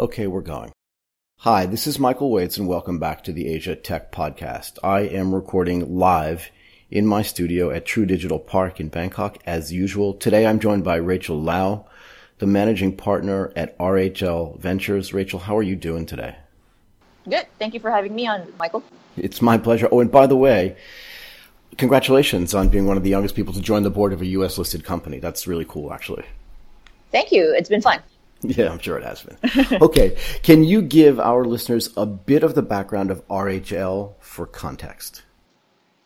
Okay, we're going. Hi, this is Michael Waitze and welcome back to the Asia Tech Podcast. I am recording live in my studio at True Digital Park in Bangkok as usual. Today I'm joined by Rachel Lau, the managing partner at RHL Ventures. Rachel, how are you doing today? Good. Thank you for having me on, Michael. It's my pleasure. Oh, and by the way, congratulations on being one of the youngest people to join the board of a US listed company. That's really cool, actually. Thank you. It's been fun. Yeah, I'm sure it has been. okay. Can you give our listeners a bit of the background of RHL for context?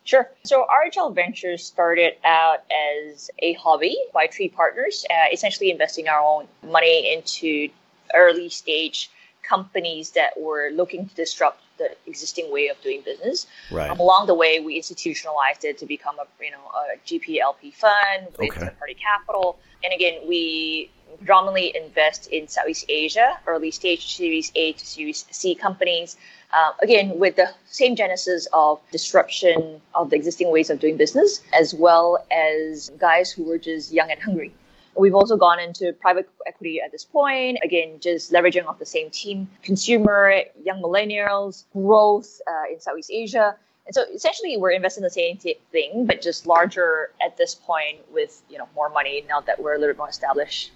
Sure. So RHL Ventures started out as a hobby by three partners, uh, essentially investing our own money into early stage companies that were looking to disrupt the existing way of doing business. Right. Um, along the way, we institutionalized it to become a you know a GPLP fund with Okay. third party capital. And again, we predominantly invest in Southeast Asia, early stage Series A to Series C companies. Uh, again, with the same genesis of disruption of the existing ways of doing business, as well as guys who were just young and hungry. We've also gone into private equity at this point. Again, just leveraging off the same team, consumer, young millennials, growth uh, in Southeast Asia. And so essentially we're investing the same thing, but just larger at this point with, you know, more money now that we're a little bit more established.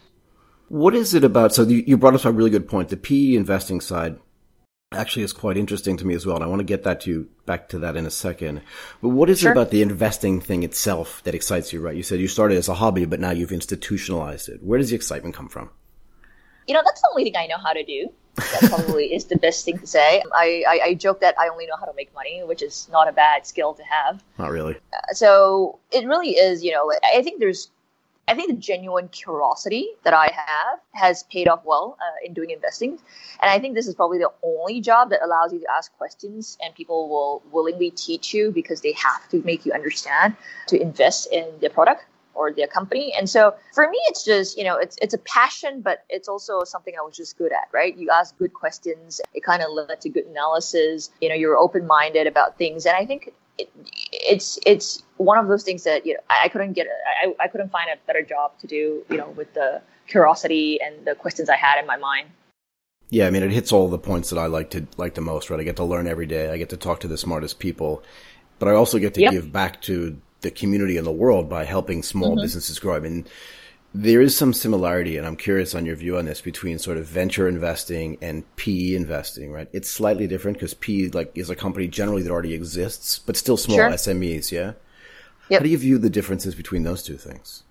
What is it about? So you you brought up a really good point. The PE investing side actually is quite interesting to me as well, and I want to get that to you, back to that in a second. But what is Sure. it about the investing thing itself that excites you? Right? You said you started as a hobby, but now you've institutionalized it. Where does the excitement come from? You know, that's the only thing I know how to do. That probably is the best thing to say. I, I, I joke that I only know how to make money, which is not a bad skill to have. Not really. Uh, so it really is you know i think there's i think the genuine curiosity that i have has paid off well uh, in doing investing. And i think this is probably the only job that allows you to ask questions and people will willingly teach you because they have to make you understand to invest in their product or their company. And so for me it's just you know it's it's a passion but it's also something i was just good at right? You ask good questions. It kind of led to good analysis. You know you're open-minded about things. And i think it, it's it's one of those things that you know I, couldn't get I, I couldn't find a better job to do you know with the curiosity and the questions I had in my mind. Yeah, I mean, it hits all the points that I like to like the most. Right? I get to learn every day. I get to talk to the smartest people, but I also get to Yep. give back to the community and the world by helping small mm-hmm. businesses grow. I mean, there is some similarity, and I'm curious on your view on this between sort of venture investing and PE investing. Right? It's slightly different because PE like is a company generally that already exists, but still small Sure. SMEs. Yeah. Yep. How do you view the differences between those two things?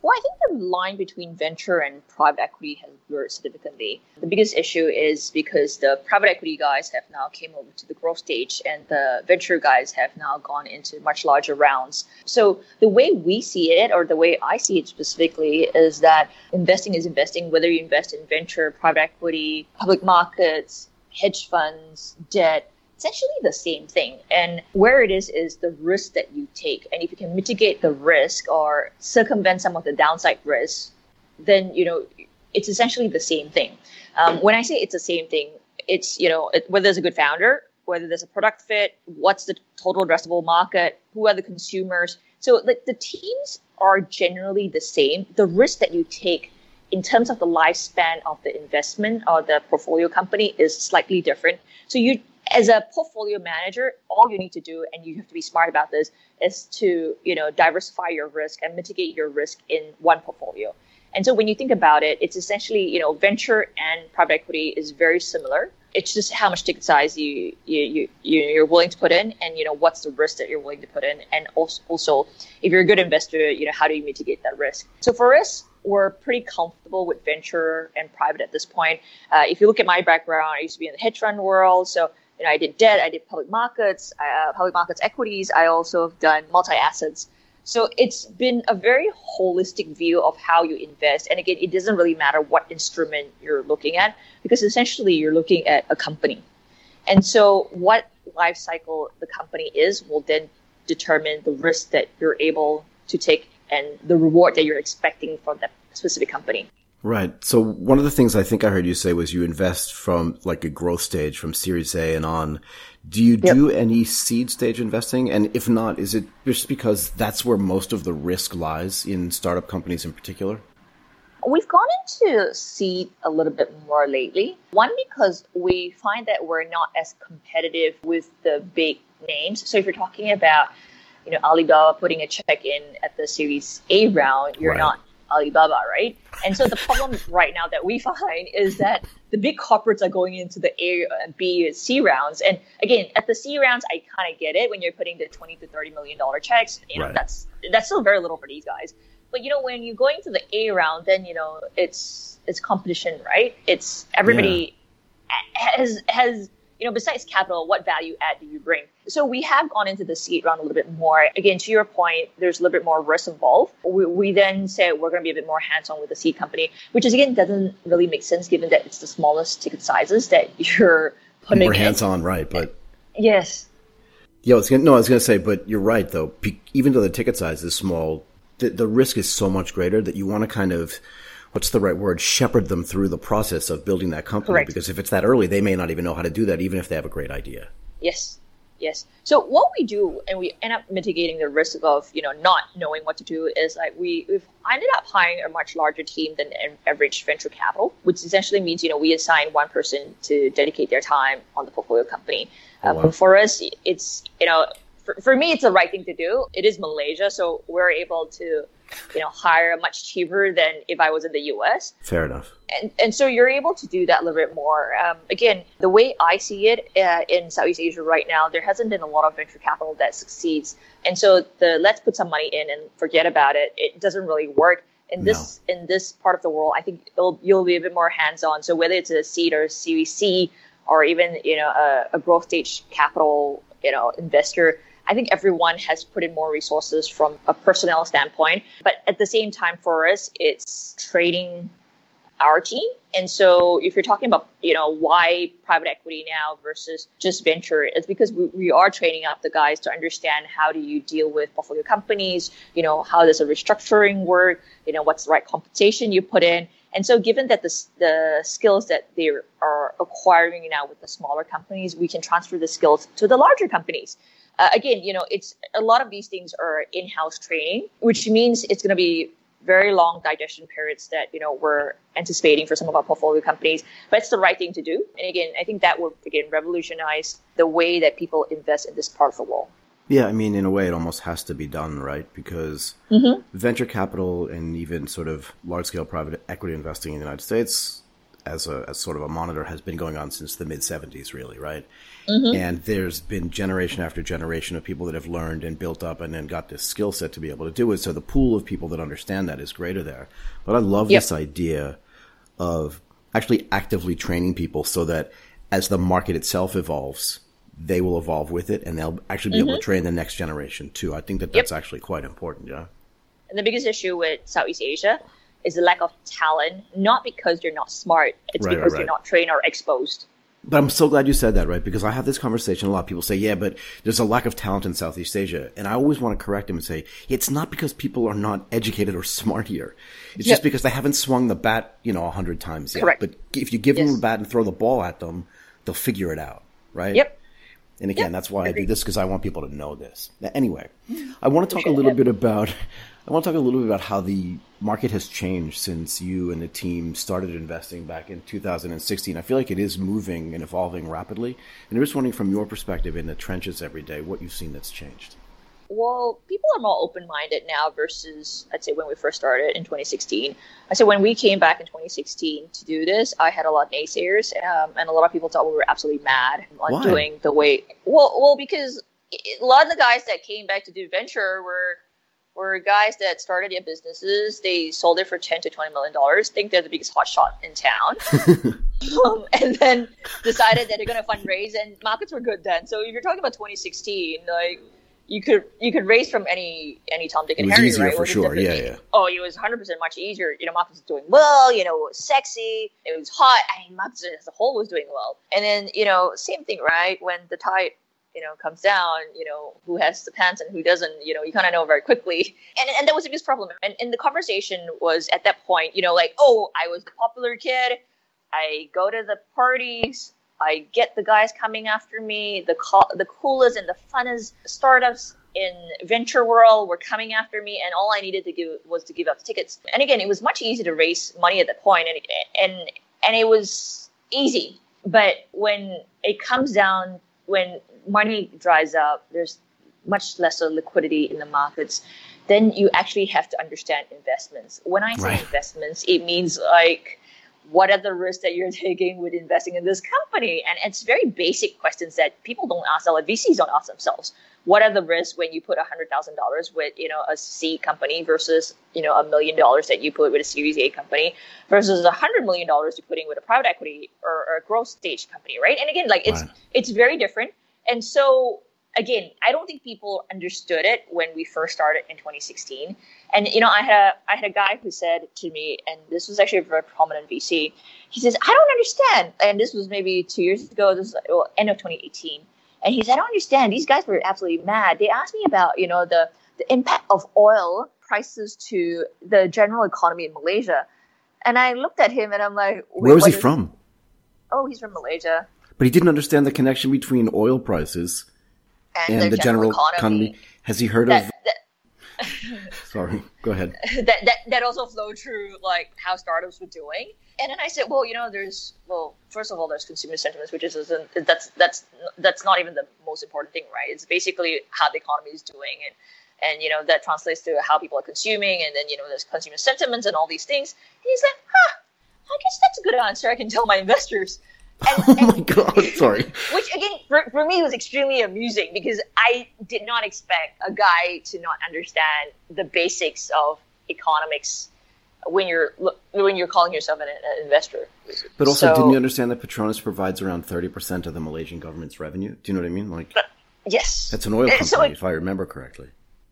Well, I think the line between venture and private equity has blurred significantly. The biggest issue is because the private equity guys have now came over to the growth stage and the venture guys have now gone into much larger rounds. So the way we see it, or the way I see it specifically, is that investing is investing, whether you invest in venture, private equity, public markets, hedge funds, debt, essentially the same thing. And where it is is the risk that you take. And if you can mitigate the risk or circumvent some of the downside risks, then you know it's essentially the same thing. Um, when I say it's the same thing, it's you know it, whether there's a good founder, whether there's a product fit, what's the total addressable market, who are the consumers. So like the teams are generally the same. The risk that you take in terms of the lifespan of the investment or the portfolio company is slightly different. So you as a portfolio manager, all you need to do, and you have to be smart about this, is to you know diversify your risk and mitigate your risk in one portfolio. And so when you think about it, it's essentially you know venture and private equity is very similar. It's just how much ticket size you you you you- you're willing to put in, and you know what's the risk that you're willing to put in, and also, also if you're a good investor, you know how do you mitigate that risk. So for us, we're pretty comfortable with venture and private at this point. Uh, if you look at my background, I used to be in the hedge fund world, so you know I did debt, I did public markets, uh, public markets equities. I also have done multi assets. So it's been a very holistic view of how you invest. And again, it doesn't really matter what instrument you're looking at because essentially you're looking at a company. And so what life cycle the company is will then determine the risk that you're able to take and the reward that you're expecting from that specific company. Right. So one of the things I think I heard you say was you invest from like a growth stage from Series A and on. Do you Yep. do any seed stage investing? And if not, is it just because that's where most of the risk lies in startup companies in particular? We've gone into seed a little bit more lately. One, because we find that we're not as competitive with the big names. So if you're talking about, you know, Alibaba putting a check in at the Series A round, you're right. not Alibaba, right? And so the problem right now that we find is that the big corporates are going into the A, B, C rounds. And again, at the C rounds, I kind of get it when you're putting the 20 to 30 million dollar checks. You know, right. that's that's still very little for these guys. But you know, when you're going to the A round, then you know it's it's competition, right? It's everybody yeah. has has you know, besides capital, what value add do you bring? So we have gone into the seed round a little bit more. Again, to your point, there's a little bit more risk involved. We, we then say we're going to be a bit more hands-on with the seed company, which is again doesn't really make sense given that it's the smallest ticket sizes that you're putting. More hands-on, right? But yes. Yeah, I was gonna, no, I was going to say, but you're right though. Even though the ticket size is small, the, the risk is so much greater that you want to kind of what's the right word shepherd them through the process of building that company. Correct. because if it's that early they may not even know how to do that even if they have a great idea. Yes. Yes. So what we do and we end up mitigating the risk of you know not knowing what to do is like we, we've ended up hiring a much larger team than average venture capital which essentially means you know we assign one person to dedicate their time on the portfolio company. Oh, wow. um, for us it's you know for, for me it's the right thing to do it is malaysia so we're able to you know, hire much cheaper than if I was in the US. Fair enough. And, and so you're able to do that a little bit more. Um, again, the way I see it uh, in Southeast Asia right now, there hasn't been a lot of venture capital that succeeds. And so the let's put some money in and forget about it, it doesn't really work. In this no. in this part of the world, I think you'll be a bit more hands on. So whether it's a seed or a Series C, or even you know a, a growth stage capital you know investor, I think everyone has put in more resources from a personnel standpoint. But at the same time, for us, it's training our team. And so if you're talking about, you know, why private equity now versus just venture, it's because we, we are training up the guys to understand how do you deal with portfolio companies, you know, how does a restructuring work, you know, what's the right compensation you put in. And so given that the, the skills that they are acquiring now with the smaller companies, we can transfer the skills to the larger companies. Uh, again, you know, it's a lot of these things are in-house training, which means it's going to be very long digestion periods that you know we're anticipating for some of our portfolio companies but it's the right thing to do. And again i think that will again revolutionize the way that people invest in this part of the world yeah i mean in a way it almost has to be done right because mm-hmm. venture capital and even sort of large scale private equity investing in the united states as a as sort of a monitor has been going on since the mid 70s really right mm-hmm. and there's been generation after generation of people that have learned and built up and then got this skill set to be able to do it so the pool of people that understand that is greater there but i love yep. this idea of actually actively training people so that as the market itself evolves they will evolve with it and they'll actually be mm-hmm. able to mm-hmm. train the next generation too i think that that's yep. actually quite important yeah and the biggest issue with southeast asia is a lack of talent, not because you're not smart, it's right, because right, right. you're not trained or exposed. But I'm so glad you said that, right? Because I have this conversation a lot. People say, yeah, but there's a lack of talent in Southeast Asia. And I always want to correct them and say, it's not because people are not educated or smart here. It's yep. just because they haven't swung the bat, you know, a hundred times yet. Correct. But if you give yes. them a bat and throw the ball at them, they'll figure it out, right? Yep. And again, yep. that's why I do this because I want people to know this. Anyway, I want to talk a little bit about I want to talk a little bit about how the market has changed since you and the team started investing back in 2016. I feel like it is moving and evolving rapidly. And I'm just wondering from your perspective in the trenches every day, what you've seen that's changed. Well, people are more open minded now versus, I'd say, when we first started in 2016. I said when we came back in 2016 to do this, I had a lot of naysayers, um, and a lot of people thought we were absolutely mad on Why? doing the way. Well, well, because a lot of the guys that came back to do venture were were guys that started their businesses. They sold it for ten to twenty million dollars. Think they're the biggest hotshot in town, um, and then decided that they're going to fundraise. And markets were good then. So if you're talking about 2016, like you could you could raise from any any Tom, Dick, and it was Harry, easier right? for sure. Yeah, yeah. Oh, it was 100 percent much easier. You know, markets doing well. You know, it was sexy. It was hot. I mean, markets as a whole was doing well. And then you know, same thing, right? When the tide you know comes down you know who has the pants and who doesn't you know you kind of know very quickly and and that was a biggest problem and, and the conversation was at that point you know like oh i was the popular kid i go to the parties i get the guys coming after me the co- the coolest and the funnest startups in venture world were coming after me, and all I needed to give was to give up tickets. And again, it was much easier to raise money at that point, and and and it was easy. But when it comes down, when money dries up, there's much lesser liquidity in the markets. Then you actually have to understand investments. When I say right. investments, it means like what are the risks that you're taking with investing in this company? And it's very basic questions that people don't ask, like VCs don't ask themselves. What are the risks when you put hundred thousand dollars with you know a C company versus you know a million dollars that you put with a Series A company versus a hundred million dollars you're putting with a private equity or, or, a growth stage company, right? And again, like it's right. it's very different. And so again, I don't think people understood it when we first started in 2016. And you know, I had a I had a guy who said to me, and this was actually a very prominent VC. He says, "I don't understand." And this was maybe two years ago. This was well, end of 2018. And he said, "I don't understand. These guys were absolutely mad. They asked me about you know the the impact of oil prices to the general economy in Malaysia." And I looked at him and I'm like, "Where was he from?" Oh, he's from Malaysia. But he didn't understand the connection between oil prices and, and the, general, general economy. economy. Has he heard that, of? That, Sorry, go ahead. That, that that also flowed through like how startups were doing. And then I said, well, you know, there's well, first of all, there's consumer sentiments, which is that's that's that's not even the most important thing, right? It's basically how the economy is doing, and and you know that translates to how people are consuming, and then you know there's consumer sentiments and all these things. And he's like, huh, I guess that's a good answer. I can tell my investors. And, oh my god! Sorry. Which again, for, for me, was extremely amusing because I did not expect a guy to not understand the basics of economics when you're when you're calling yourself an, an investor. But also, so, didn't you understand that Petronas provides around thirty percent of the Malaysian government's revenue? Do you know what I mean? Like, yes, that's an oil company, so it, if I remember correctly.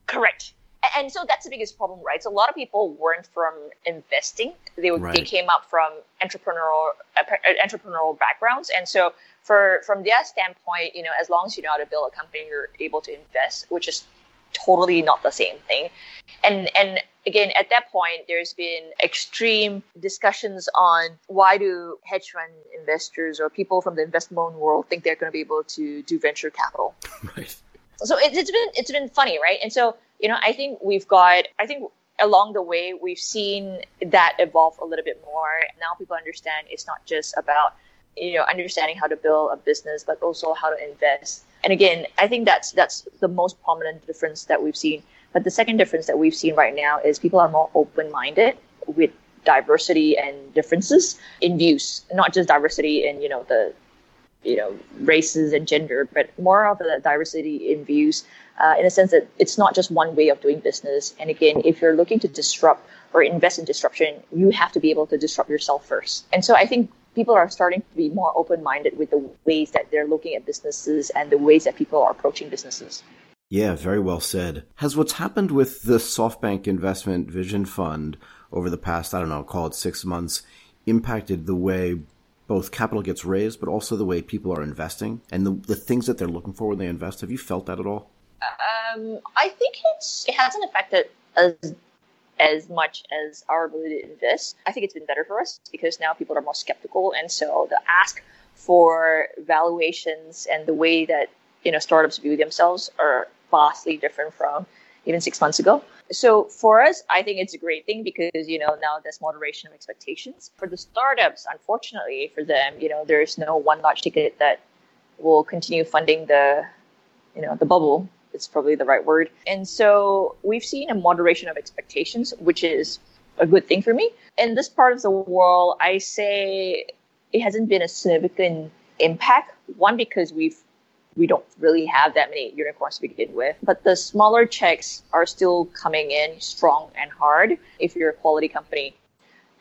Correct and so that's the biggest problem, right? So a lot of people weren't from investing; they right. they came up from entrepreneurial uh, entrepreneurial backgrounds, and so for from their standpoint, you know, as long as you know how to build a company, you're able to invest, which is totally not the same thing. And and again, at that point, there's been extreme discussions on why do hedge fund investors or people from the investment world think they're going to be able to do venture capital. Right. So it, it's been it's been funny, right? And so you know, I think we've got, I think along the way, we've seen that evolve a little bit more. Now people understand it's not just about, you know, understanding how to build a business, but also how to invest. And again, I think that's, that's the most prominent difference that we've seen. But the second difference that we've seen right now is people are more open-minded with diversity and differences in views, not just diversity in, you know, the, you know, races and gender, but more of the diversity in views uh, in a sense that it's not just one way of doing business. And again, if you're looking to disrupt or invest in disruption, you have to be able to disrupt yourself first. And so I think people are starting to be more open minded with the ways that they're looking at businesses and the ways that people are approaching businesses. Yeah, very well said. Has what's happened with the SoftBank Investment Vision Fund over the past, I don't know, call it six months, impacted the way both capital gets raised, but also the way people are investing and the, the things that they're looking for when they invest? Have you felt that at all? Um, I think it's it hasn't affected as as much as our ability to invest. I think it's been better for us because now people are more skeptical, and so the ask for valuations and the way that you know startups view themselves are vastly different from even six months ago. So for us, I think it's a great thing because you know now there's moderation of expectations. For the startups, unfortunately for them, you know there's no one large ticket that will continue funding the you know the bubble is probably the right word. And so we've seen a moderation of expectations, which is a good thing for me. In this part of the world, I say it hasn't been a significant impact. One, because we've we don't really have that many unicorns to begin with, but the smaller checks are still coming in strong and hard if you're a quality company.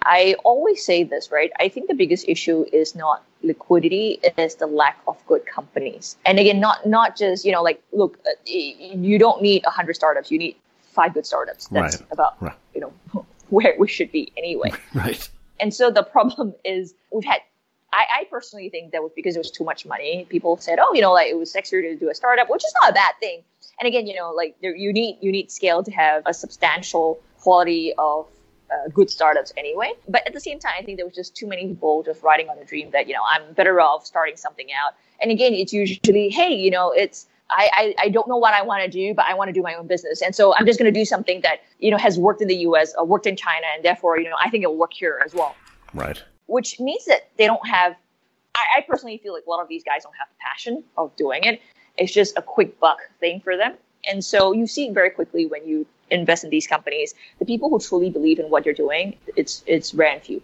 I always say this, right? I think the biggest issue is not liquidity, it is the lack of good companies. And again, not not just, you know, like, look, uh, you don't need 100 startups, you need five good startups. That's right. about, right. you know, where we should be anyway. Right. And so the problem is we've had I, I, personally think that was because it was too much money. People said, "Oh, you know, like it was sexier to do a startup," which is not a bad thing. And again, you know, like there, you need you need scale to have a substantial quality of uh, good startups anyway. But at the same time, I think there was just too many people just riding on a dream that, you know, I'm better off starting something out. And again, it's usually, hey, you know, it's I, I, I don't know what I want to do, but I want to do my own business. And so I'm just going to do something that, you know, has worked in the US or worked in China. And therefore, you know, I think it'll work here as well. Right. Which means that they don't have, I, I personally feel like a lot of these guys don't have the passion of doing it. It's just a quick buck thing for them. And so you see very quickly when you invest in these companies, the people who truly believe in what you're doing, it's, it's rare and few.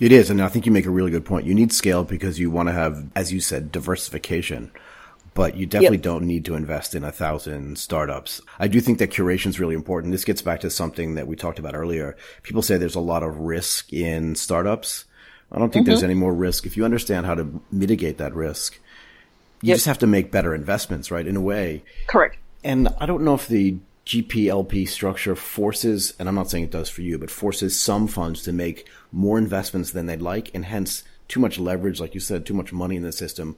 It is. And I think you make a really good point. You need scale because you want to have, as you said, diversification but you definitely yep. don't need to invest in a thousand startups. I do think that curation is really important. This gets back to something that we talked about earlier. People say there's a lot of risk in startups. I don't think mm-hmm. there's any more risk. If you understand how to mitigate that risk, you yep. just have to make better investments, right? In a way. Correct. And I don't know if the GPLP structure forces, and I'm not saying it does for you, but forces some funds to make more investments than they'd like, and hence too much leverage, like you said, too much money in the system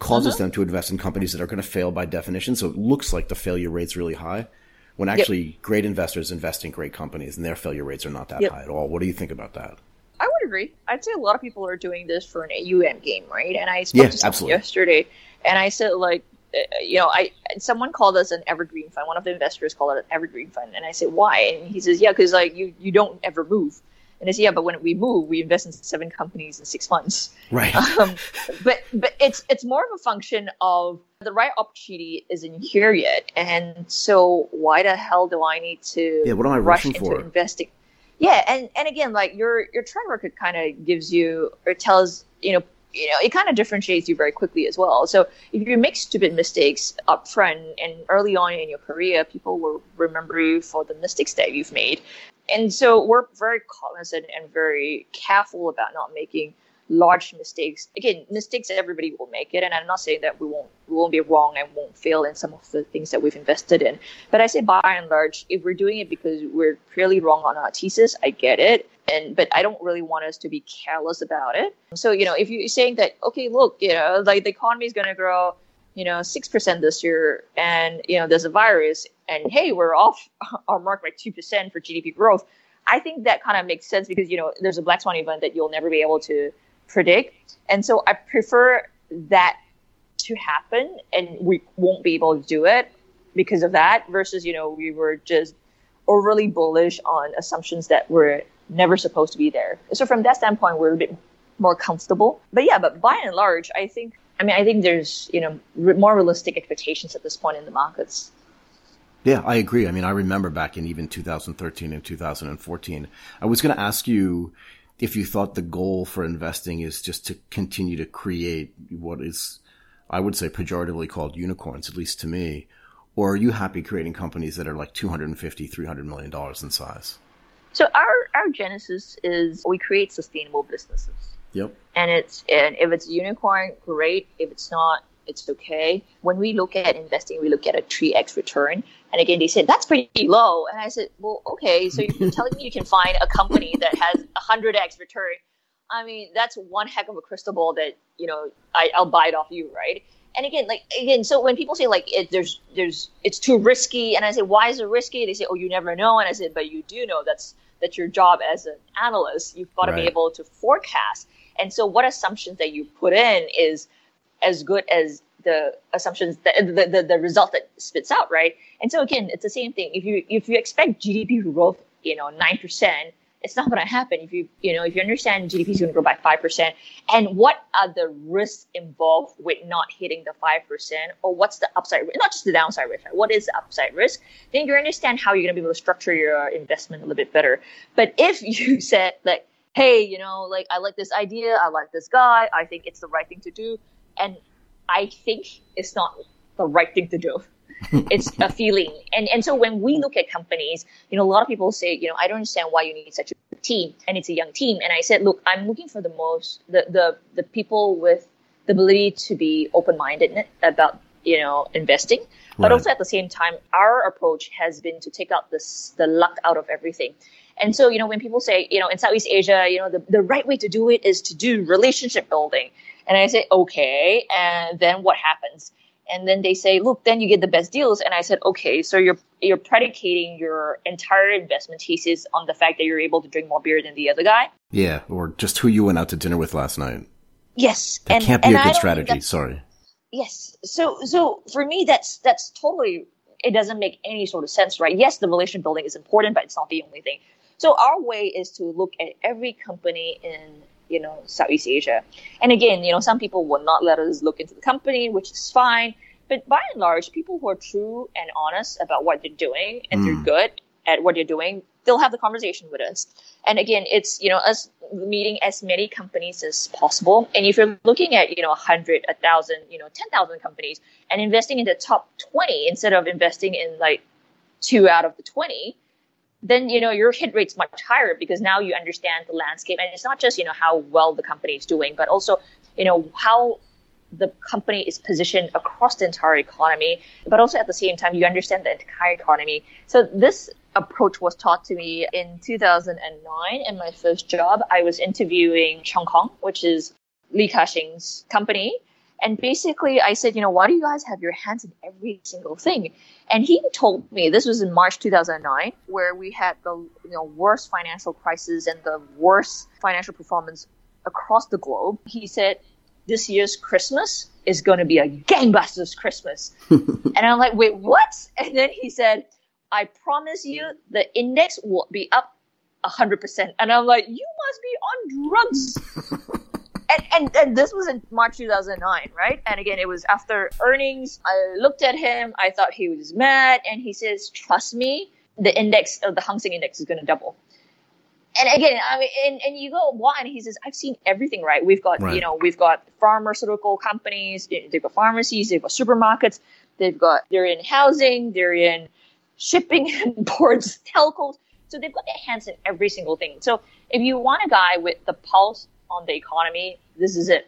causes uh-huh. them to invest in companies that are going to fail by definition. So it looks like the failure rate's really high when actually yep. great investors invest in great companies and their failure rates are not that yep. high at all. What do you think about that? I would agree. I'd say a lot of people are doing this for an AUM game, right? And I spoke yeah, to someone absolutely. yesterday and I said like uh, you know, I someone called us an evergreen fund. One of the investors called it an evergreen fund, and I said, "Why?" And he says, "Yeah, because like you you don't ever move." And I said, yeah, but when we move, we invest in seven companies in six months. Right. Um, but but it's it's more of a function of the right opportunity isn't here yet, and so why the hell do I need to yeah, what am I rush into for? investing? Yeah, and and again, like your your trend record kind of gives you or tells you know you know, it kind of differentiates you very quickly as well. So if you make stupid mistakes up front and early on in your career, people will remember you for the mistakes that you've made. And so we're very cognizant and very careful about not making large mistakes. Again, mistakes everybody will make it, and I'm not saying that we won't we won't be wrong and won't fail in some of the things that we've invested in. But I say by and large, if we're doing it because we're clearly wrong on our thesis, I get it. And but I don't really want us to be careless about it. So, you know, if you're saying that, okay, look, you know, like the economy is gonna grow you know, 6% this year and, you know, there's a virus and hey, we're off our mark by 2% for GDP growth. I think that kind of makes sense because, you know, there's a black swan event that you'll never be able to predict. And so I prefer that to happen and we won't be able to do it because of that versus, you know, we were just overly bullish on assumptions that were never supposed to be there. So from that standpoint, we're a bit more comfortable. But yeah, but by and large, I think, I mean, I think there's, you know, more realistic expectations at this point in the markets. Yeah, I agree. I mean, I remember back in even 2013 and 2014, I was going to ask you if you thought the goal for investing is just to continue to create what is, I would say, pejoratively called unicorns, at least to me, or are you happy creating companies that are like 250, 300 million dollars in size? So our our genesis is we create sustainable businesses. Yep. And it's and if it's unicorn, great. If it's not, it's okay. When we look at investing, we look at a 3x return. And again, they said, that's pretty low. And I said, well, okay, so you're telling me you can find a company that has a 100x return. I mean, that's one heck of a crystal ball that, you know, I, I'll buy it off you, right? And again, like again, so when people say like it, there's there's it's too risky, and I say why is it risky? They say oh you never know, and I said but you do know that's that's your job as an analyst. You've got to right. be able to forecast, and so what assumptions that you put in is as good as the assumptions that the, the, the result that spits out, right? And so again, it's the same thing. If you if you expect GDP growth, you know, nine percent, it's not going to happen. If you you know if you understand GDP is going to grow by five percent, and what are the risks involved with not hitting the five percent, or what's the upside, risk, not just the downside risk, right? What is the upside risk? Then you understand how you're going to be able to structure your investment a little bit better. But if you said like, hey, you know, like I like this idea, I like this guy, I think it's the right thing to do, and I think it's not the right thing to do. it's a feeling. And and so when we look at companies, you know, a lot of people say, you know, I don't understand why you need such a team and it's a young team. And I said, look, I'm looking for the most the the, the people with the ability to be open minded about, you know, investing. But right. also at the same time, our approach has been to take out this the luck out of everything. And so, you know, when people say, you know, in Southeast Asia, you know, the, the right way to do it is to do relationship building. And I say, okay. And then what happens? And then they say, look, then you get the best deals. And I said, okay, so you're you're predicating your entire investment thesis on the fact that you're able to drink more beer than the other guy. Yeah, or just who you went out to dinner with last night. Yes, that and, can't be a good strategy. Sorry. Yes. So so for me that's that's totally it doesn't make any sort of sense, right? Yes, the relation building is important, but it's not the only thing. So our way is to look at every company in you know Southeast Asia. And again, you know, some people will not let us look into the company, which is fine. But by and large, people who are true and honest about what they're doing and mm. they're good at what they're doing, they'll have the conversation with us. And again, it's, you know, us meeting as many companies as possible. And if you're looking at, you know, 100, 1,000, you know, 10,000 companies and investing in the top 20 instead of investing in like two out of the 20, then, you know, your hit rate's much higher because now you understand the landscape. And it's not just, you know, how well the company is doing, but also, you know, how the company is positioned across the entire economy, but also at the same time, you understand the entire economy. So this approach was taught to me in 2009 in my first job. I was interviewing Cheung Kong, which is Li Ka-shing's company. And basically, I said, you know, why do you guys have your hands in every single thing? And he told me this was in March 2009, where we had the you know worst financial crisis and the worst financial performance across the globe. He said, this year's Christmas is going to be a gangbusters Christmas. and I'm like, wait, what? And then he said, I promise you the index will be up 100%. And I'm like, you must be on drugs. and, and, and this was in March 2009, right? And again, it was after earnings. I looked at him. I thought he was mad. And he says, trust me, the index, uh, the Hang Seng index is going to double and again, I mean, and, and you go, why? And he says, I've seen everything, right? We've got, right. you know, we've got pharmaceutical companies, they've got pharmacies, they've got supermarkets, they've got, they're in housing, they're in shipping ports, telcos. So they've got their hands in every single thing. So if you want a guy with the pulse on the economy, this is it.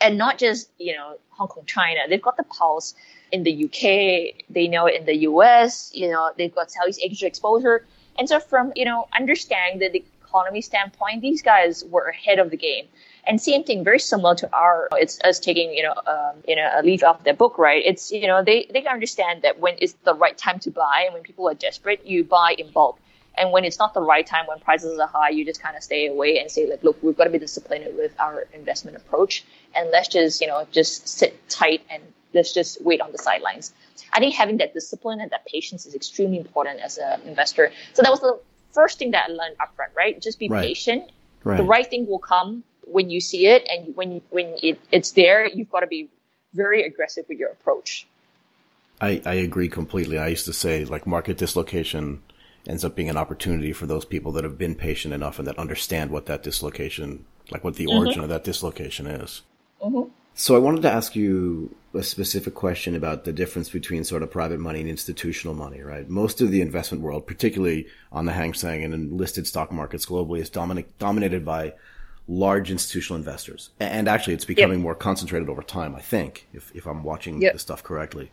And not just, you know, Hong Kong, China. They've got the pulse in the UK. They know it in the US. You know, they've got Southeast Asia exposure and so from, you know, understanding the economy standpoint, these guys were ahead of the game. And same thing, very similar to our, it's us taking, you know, um, you know, a leaf off their book, right? It's, you know, they, they understand that when it's the right time to buy and when people are desperate, you buy in bulk. And when it's not the right time, when prices are high, you just kind of stay away and say, like, look, we've got to be disciplined with our investment approach. And let's just, you know, just sit tight and let's just wait on the sidelines. I think having that discipline and that patience is extremely important as an investor. So that was the first thing that I learned upfront, right? Just be right. patient. Right. The right thing will come when you see it, and when when it, it's there, you've got to be very aggressive with your approach. I, I agree completely. I used to say like market dislocation ends up being an opportunity for those people that have been patient enough and that understand what that dislocation, like what the mm-hmm. origin of that dislocation is. Mm-hmm. So I wanted to ask you a specific question about the difference between sort of private money and institutional money, right? Most of the investment world, particularly on the Hang Seng and in listed stock markets globally, is dominate, dominated by large institutional investors. And actually, it's becoming yep. more concentrated over time, I think, if, if I'm watching yep. the stuff correctly.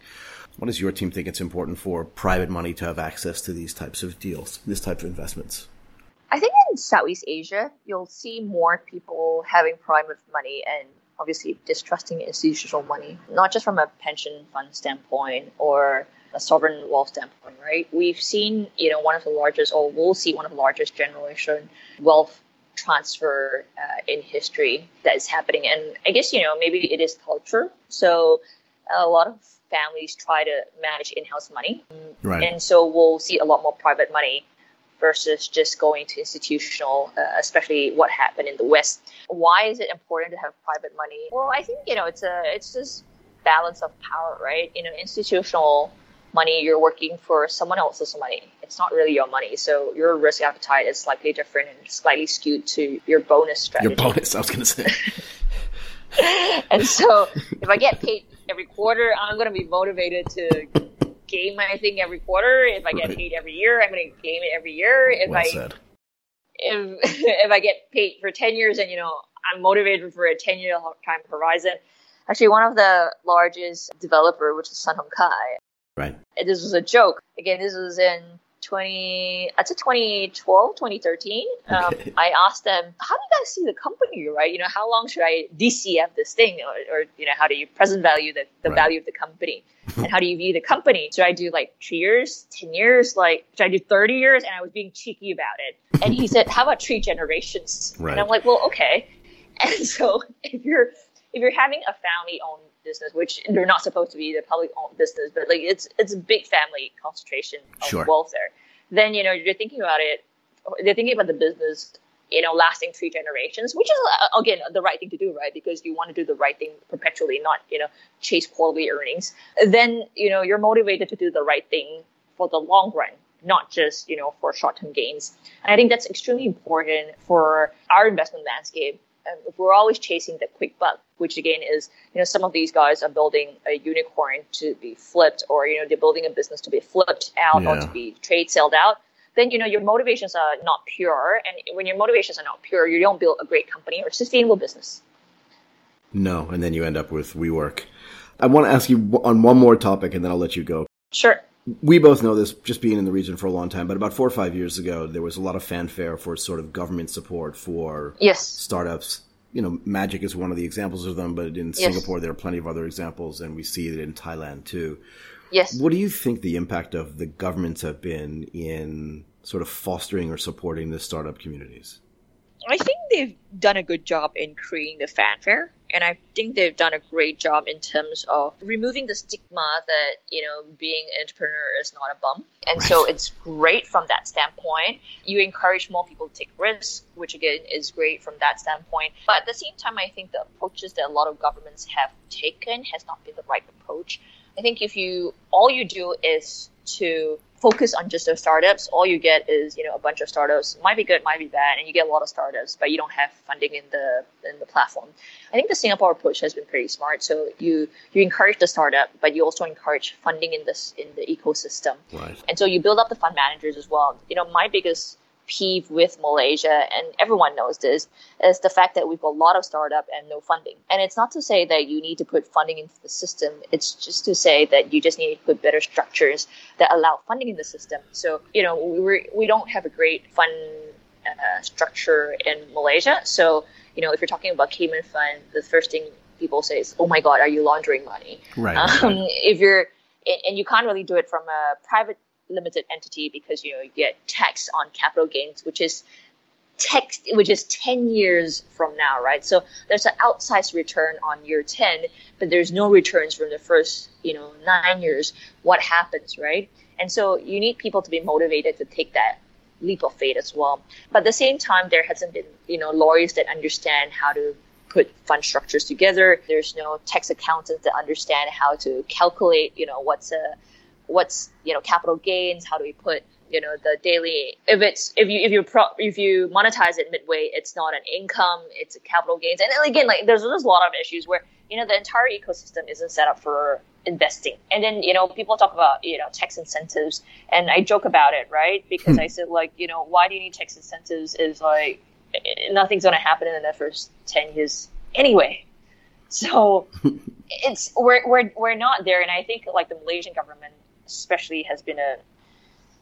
What does your team think it's important for private money to have access to these types of deals, this type of investments? I think in Southeast Asia, you'll see more people having private money and obviously distrusting institutional money, not just from a pension fund standpoint or a sovereign wealth standpoint, right? We've seen, you know, one of the largest, or we'll see one of the largest generation wealth transfer uh, in history that is happening. And I guess, you know, maybe it is culture. So a lot of families try to manage in-house money. Right. And so we'll see a lot more private money versus just going to institutional, uh, especially what happened in the West. Why is it important to have private money? Well, I think you know it's a it's just balance of power, right? You know, institutional money you're working for someone else's money. It's not really your money, so your risk appetite is slightly different and slightly skewed to your bonus strategy. Your bonus, I was going to say. and so, if I get paid every quarter, I'm going to be motivated to game my thing every quarter. If I get right. paid every year, I'm going to game it every year. If well I said. if if I get paid for ten years, and you know I'm motivated for a ten year time horizon. Actually, one of the largest developer, which is Sun Hung Kai. Right. This was a joke. Again, this was in 20, I'd say 2012, 2013. Um, okay. I asked them, how do you guys see the company, right? You know, how long should I DCF this thing? Or, or you know, how do you present value the, the right. value of the company? and how do you view the company? Should I do like three years, 10 years? Like, should I do 30 years? And I was being cheeky about it. And he said, how about three generations? Right. And I'm like, well, okay. And so if you're, if you're having a family owned business, which they're not supposed to be the public owned business, but like it's it's a big family concentration of Sure. wealth there, then you know you're thinking about it. They're thinking about the business, you know, lasting three generations, which is uh, again the right thing to do, right? Because you want to do the right thing perpetually, not you know chase quarterly earnings. Then you know you're motivated to do the right thing for the long run, not just you know for short term gains. And I think that's extremely important for our investment landscape. If we're always chasing the quick buck, which again is you know some of these guys are building a unicorn to be flipped, or you know they're building a business to be flipped out or to be trade sold out. Then you know your motivations are not pure, and when your motivations are not pure, you don't build a great company or sustainable business. No, and then you end up with WeWork. I want to ask you on one more topic, and then I'll let you go. Sure. We both know this, just being in the region for a long time. But about four or five years ago, there was a lot of fanfare for sort of government support for Yes. startups. You know, Magic is one of the examples of them, but in Yes. Singapore there are plenty of other examples, and we see it in Thailand too. Yes. What do you think the impact of the governments have been in sort of fostering or supporting the startup communities? I think they've done a good job in creating the fanfare, and I think they've done a great job in terms of removing the stigma that you know being an entrepreneur is not a bum, and so it's great from that standpoint. You encourage more people to take risks, which again is great from that standpoint. But at the same time, I think the approaches that a lot of governments have taken has not been the right approach. I think if you all you do is to focus on just those startups, all you get is you know a bunch of startups. Might be good, might be bad, and you get a lot of startups, but you don't have funding in the in the platform. I think the Singapore approach has been pretty smart. So you you encourage the startup, but you also encourage funding in this in the ecosystem. Right. And so you build up the fund managers as well. You know, my biggest peeve with Malaysia, and everyone knows this, is the fact that we've got a lot of startup and no funding. And it's not to say that you need to put funding into the system. It's just to say that you just need to put better structures that allow funding in the system. So, you know, we, we don't have a great fund uh, structure in Malaysia. So, you know, if you're talking about Cayman Fund, the first thing people say is, oh my God, are you laundering money? Right. Um, right. if you're, and and you can't really do it from a private limited entity because you know you get tax on capital gains, which is tax, which is ten years from now, right? So there's an outsized return on year ten, but there's no returns from the first, you know, nine years. What happens, right? And so you need people to be motivated to take that leap of faith as well. But at the same time, there hasn't been, you know, lawyers that understand how to put fund structures together. There's no tax accountants that understand how to calculate, you know, what's a, what's, you know, capital gains, how do we put, you know, the daily, if it's, if you, if you, pro, if you monetize it midway, it's not an income, it's a capital gains. And then again, like there's, there's a lot of issues where, you know, the entire ecosystem isn't set up for investing. And then, you know, people talk about, you know, tax incentives and I joke about it, right? Because hmm. I said like, you know, why do you need tax incentives is like, nothing's going to happen in the first 10 years anyway. So it's, we're, we're, we're not there. And I think like the Malaysian government especially has been a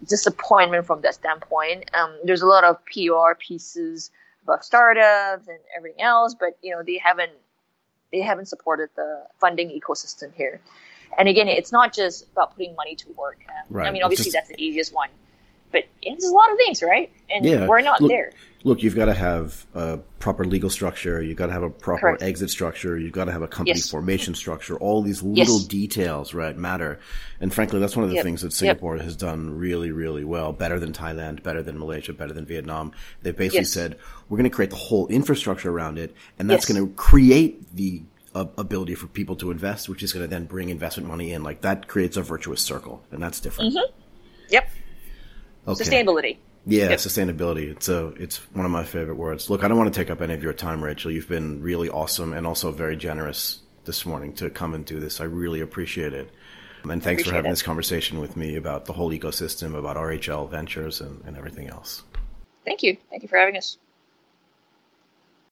disappointment from that standpoint. Um, there's a lot of PR pieces about startups and everything else, but you know, they haven't, they haven't supported the funding ecosystem here. And again, it's not just about putting money to work. Um, Right. I mean, obviously just- that's the easiest one, but it's a lot of things, right? And Yeah. we're not Look- there. Look, you've got to have a proper legal structure. You've got to have a proper Correct. exit structure. You've got to have a company Yes. formation structure. All these little Yes. details, right, matter. And frankly, that's one of the Yep. things that Singapore has done really, really well. Better than Thailand, better than Malaysia, better than Vietnam. They've basically Yes. said, we're going to create the whole infrastructure around it. And that's going to create the ability for people to invest, which is going to then bring investment money in. Like that creates a virtuous circle. And that's different. Mm-hmm. Yep. Okay. Sustainability. Yeah, Yep. sustainability. It's a it's one of my favorite words. Look, I don't want to take up any of your time, Rachel. You've been really awesome and also very generous this morning to come and do this. I really appreciate it. And thanks for having it. this conversation with me about the whole ecosystem, about RHL Ventures and, and everything else. Thank you. Thank you for having us.